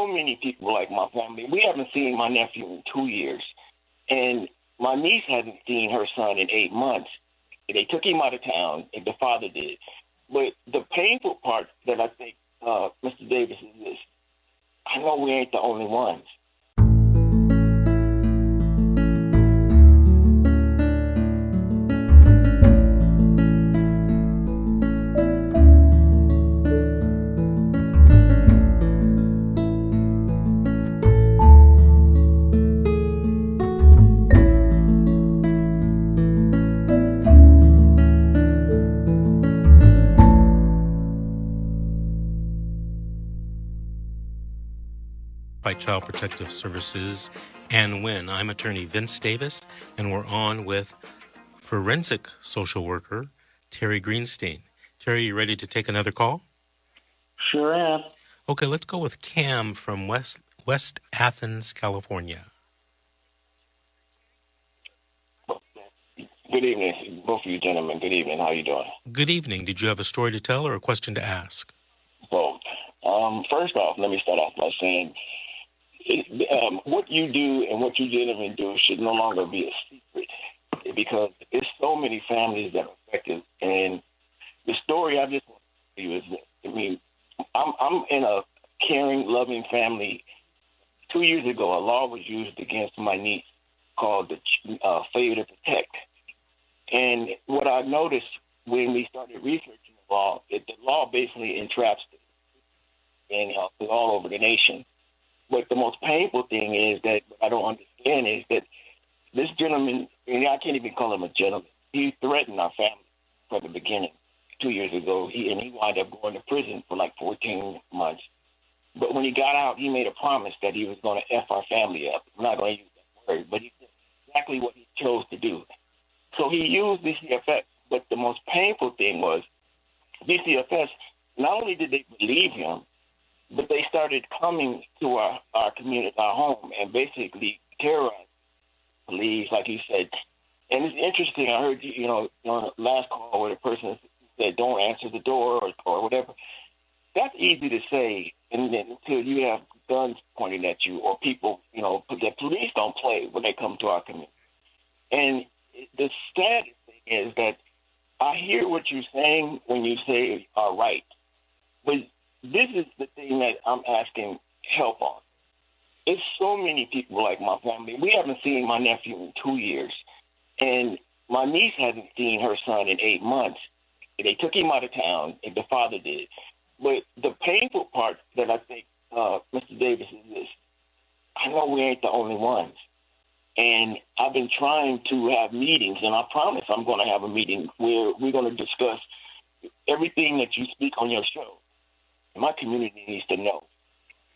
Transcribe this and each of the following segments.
so many people like my family. We haven't seen my nephew in two years, and my niece hasn't seen her son in eight months. They took him out of town, and the father did. But the painful part that I think, uh, Mr. Davis, is this: I know we ain't the only ones. By Child Protective Services and Win. I'm attorney Vince Davis, and we're on with forensic social worker Terry Greenstein. Terry, you ready to take another call? Sure am. Okay, let's go with Cam from West West Athens, California. Good evening, both of you gentlemen. Good evening. How are you doing? Good evening. Did you have a story to tell or a question to ask? Both. Um, first off, let me start off by saying it, um, what you do and what you gentlemen do should no longer be a secret because there's so many families that are affected. And the story I just want to tell you is, I mean, I'm, I'm in a caring, loving family. Two years ago, a law was used against my niece called the uh, Failure to Protect. And what I noticed when we started researching the law, it, the law basically entraps and uh, all over the nation. But the most painful thing is that I don't understand is that this gentleman, and I can't even call him a gentleman, he threatened our family from the beginning two years ago, he, and he wound up going to prison for like 14 months. But when he got out, he made a promise that he was going to F our family up. I'm not going to use that word, but he did exactly what he chose to do. So he used DCFS, but the most painful thing was DCFS, not only did they believe him, but they started coming to our, our community, our home, and basically terrorizing police, like you said. And it's interesting. I heard you, know, on the last call where the person said, "Don't answer the door" or, or whatever. That's easy to say, then until you have guns pointing at you, or people, you know, the police don't play when they come to our community. And the sad thing is that I hear what you're saying when you say "all right," but this is the thing that I'm asking help on. It's so many people like my family. We haven't seen my nephew in two years, and my niece hasn't seen her son in eight months. They took him out of town, and the father did. But the painful part that I think, uh, Mr. Davis, is this. I know we ain't the only ones. And I've been trying to have meetings, and I promise I'm going to have a meeting where we're going to discuss everything that you speak on your show my community needs to know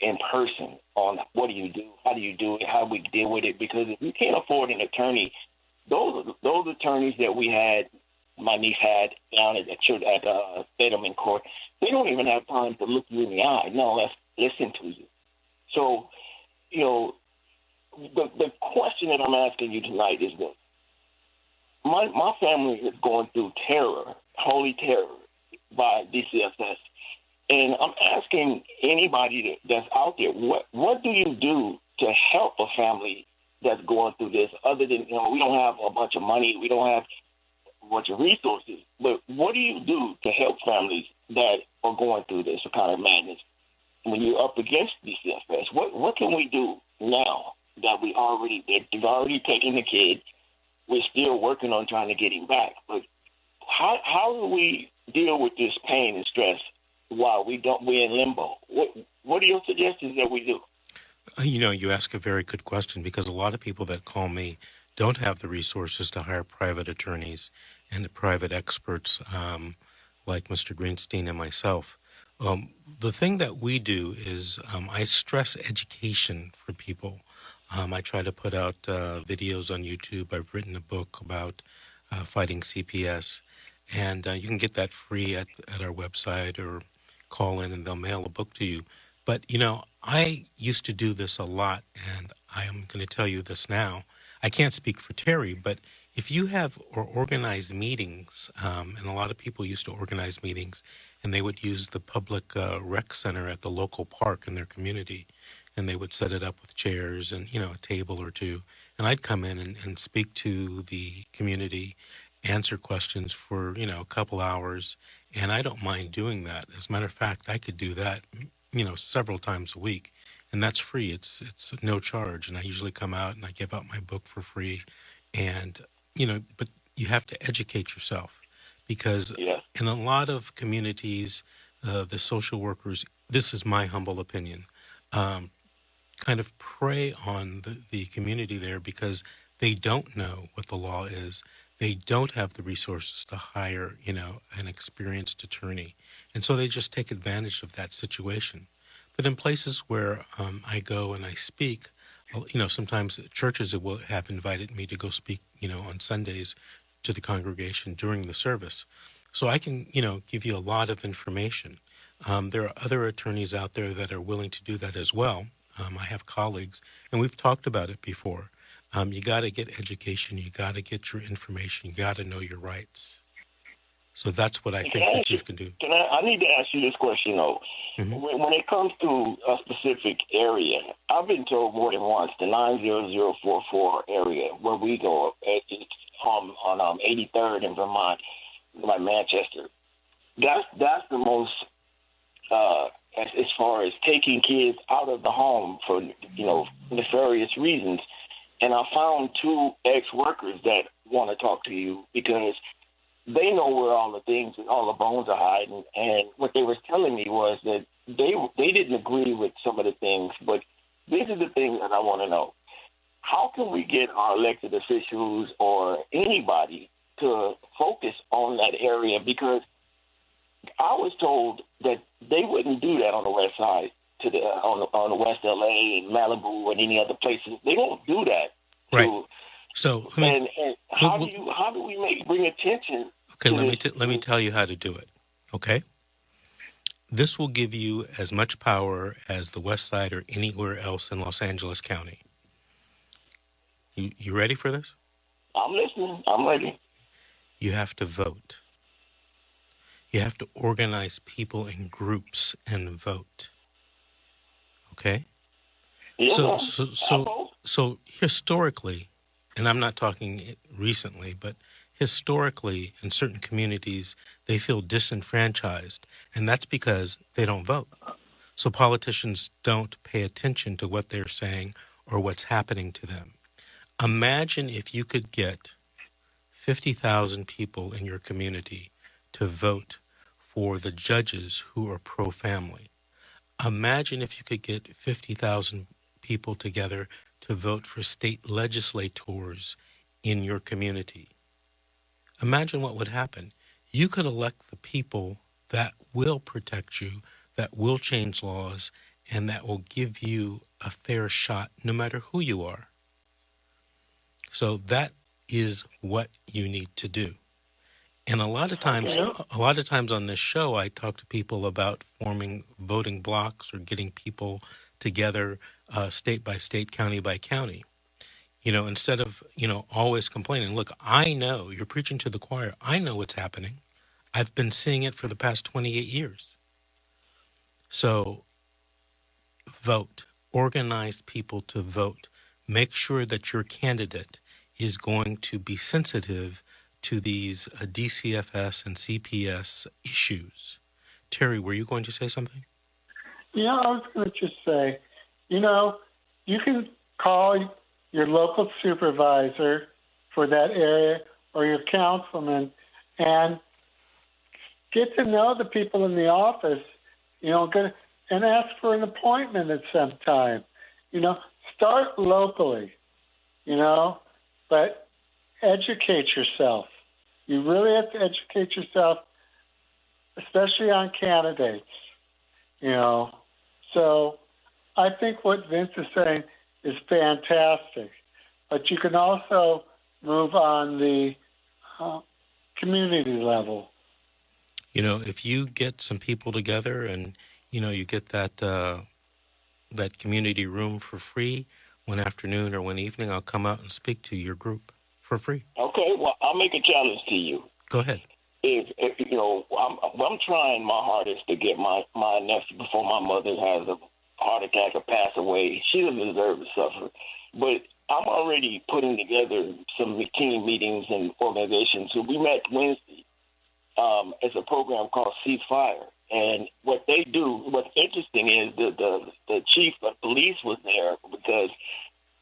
in person on what do you do, how do you do it, how we deal with it. Because if you can't afford an attorney, those those attorneys that we had, my niece had down at the at uh, settlement court, they don't even have time to look you in the eye. No, let's listen to you. So, you know, the the question that I'm asking you tonight is this: my my family is going through terror, holy terror, by DCFS and I'm asking anybody that's out there, what what do you do to help a family that's going through this? Other than you know, we don't have a bunch of money, we don't have a bunch of resources, but what do you do to help families that are going through this kind of madness? When you're up against these DCFS, what what can we do now that we already they've already taken the kid? We're still working on trying to get him back, but how how do we deal with this pain and stress while we don't we're in limbo. What what are your suggestions that we do? You know, you ask a very good question because a lot of people that call me don't have the resources to hire private attorneys and private experts um, like Mr. Greenstein and myself. Um, the thing that we do is um, I stress education for people. Um, I try to put out uh, videos on YouTube. I've written a book about uh, fighting CPS, and uh, you can get that free at, at our website or call in and they'll mail a book to you. But, you know, I used to do this a lot, and I am going to tell you this now. I can't speak for Terry, but if you have or organize meetings, um, and a lot of people used to organize meetings, and they would use the public uh, rec center at the local park in their community, and they would set it up with chairs and you know a table or two, and I'd come in and, and speak to the community, answer questions for you know a couple hours, and I don't mind doing that. As a matter of fact, I could do that, you know, several times a week, and that's free. It's it's no charge, and I usually come out and I give out my book for free, and you know, but you have to educate yourself because Yeah. in a lot of communities, uh, the social workers, this is my humble opinion, um, kind of prey on the, the community there because they don't know what the law is. They don't have the resources to hire, you know, an experienced attorney. And so they just take advantage of that situation. But in places where um, I go and I speak, you know, sometimes churches will have invited me to go speak, you know, on Sundays to the congregation during the service. So I can, you know, give you a lot of information. Um, there are other attorneys out there that are willing to do that as well. Um, I have colleagues, and we've talked about it before. Um, you got to get education. You got to get your information. You got to know your rights. So that's what I think I the you, can do. can I, I need to ask you this question though. Mhm. When, when it comes to a specific area, I've been told more than once the 90044 area where we go, it- um, on um, 83rd in Vermont, by Manchester. That's that's the most uh, as, as far as taking kids out of the home for you know nefarious reasons. And I found two ex-workers that want to talk to you because they know where all the things and all the bones are hiding. And what they was telling me was that they they didn't agree with some of the things, but these are the things that I want to know. How can we get our elected officials or anybody to focus on that area? Because I was told that they wouldn't do that on the west side to the on the, on West LA and Malibu and any other places. They don't do that. Right. To, So let me, and, and how well, do you how do we make bring attention? okay, let me t- let me tell you how to do it. Okay. This will give you as much power as the West Side or anywhere else in Los Angeles County. You you ready for this? I'm listening. I'm ready. You have to vote. You have to organize people in groups and vote. Okay? Yeah. So so so so historically, and I'm not talking recently, but historically in certain communities they feel disenfranchised and that's because they don't vote. So politicians don't pay attention to what they're saying or what's happening to them. Imagine if you could get 50,000 people in your community to vote for the judges who are pro family. Imagine if you could get 50,000 people together to vote for state legislators in your community. Imagine what would happen. You could elect the people that will protect you, that will change laws, and that will give you a fair shot no matter who you are. So that is what you need to do. And a lot of times, a lot of times on this show, I talk to people about forming voting blocks or getting people together, uh, state by state, county by county. You know, instead of you know always complaining. Look, I know you're preaching to the choir. I know what's happening. I've been seeing it for the past 28 years. So, vote. Organize people to vote. Make sure that your candidate is going to be sensitive to these uh, DCFS and CPS issues. Terry, were you going to say something? Yeah, I was going to just say, you know, you can call your local supervisor for that area or your councilman and get to know the people in the office, you know, and ask for an appointment at some time. You know, start locally, you know, but educate yourself. You really have to educate yourself, especially on candidates, you know. So I think what Vince is saying is fantastic. But you can also move on the uh, community level. You know, if you get some people together and you know you get that uh, that community room for free one afternoon or one evening, I'll come out and speak to your group. For free. Okay, well, I'll make a challenge to you. Go ahead. If, if you know, I'm, I'm trying my hardest to get my my nephew before my mother has a heart attack or pass away. She doesn't deserve to suffer, but I'm already putting together some team meetings and organizations. So we met Wednesday um, it's a program called Ceasefire. And what they do, what's interesting is the, the, the chief of police was there because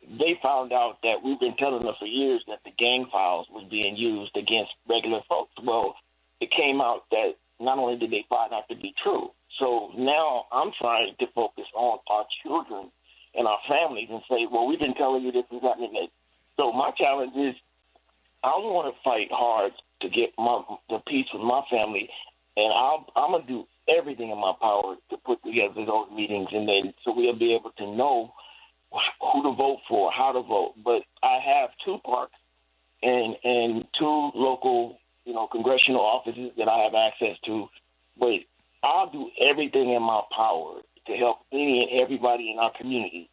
they found out that we've been telling them for years that the gang files was being used against regular folks. Well, it came out that not only did they find out to be true, so now I'm trying to focus on our children and our families and say, well, we've been telling you this and that. So my challenge is I want to fight hard to get my the peace with my family, and I'll, I'm gonna do everything in my power to put together those meetings, and then so we'll be able to know who to vote for, how to vote. But I have two parks and and two local, you know, congressional offices that I have access to. But I'll do everything in my power to help any and everybody in our community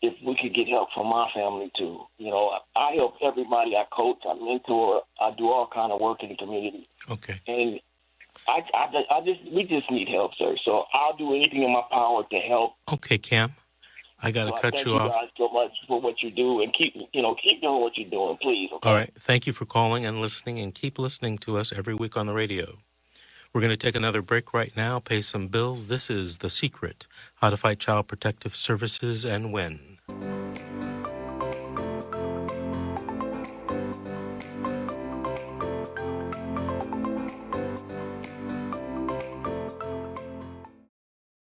if we could get help from my family too. You know, I help everybody. I coach, I mentor, I do all kind of work in the community. Okay. And I, I, I just, we just need help, sir. So I'll do anything in my power to help. Okay, Cam. I got to So I cut thank you you off. guys so much for what you do, and keep, you know, keep doing what you're doing, please. Okay? All right. Thank you for calling and listening, and keep listening to us every week on the radio. We're going to take another break right now, pay some bills. This is The Secret How to Fight Child Protective Services and Win.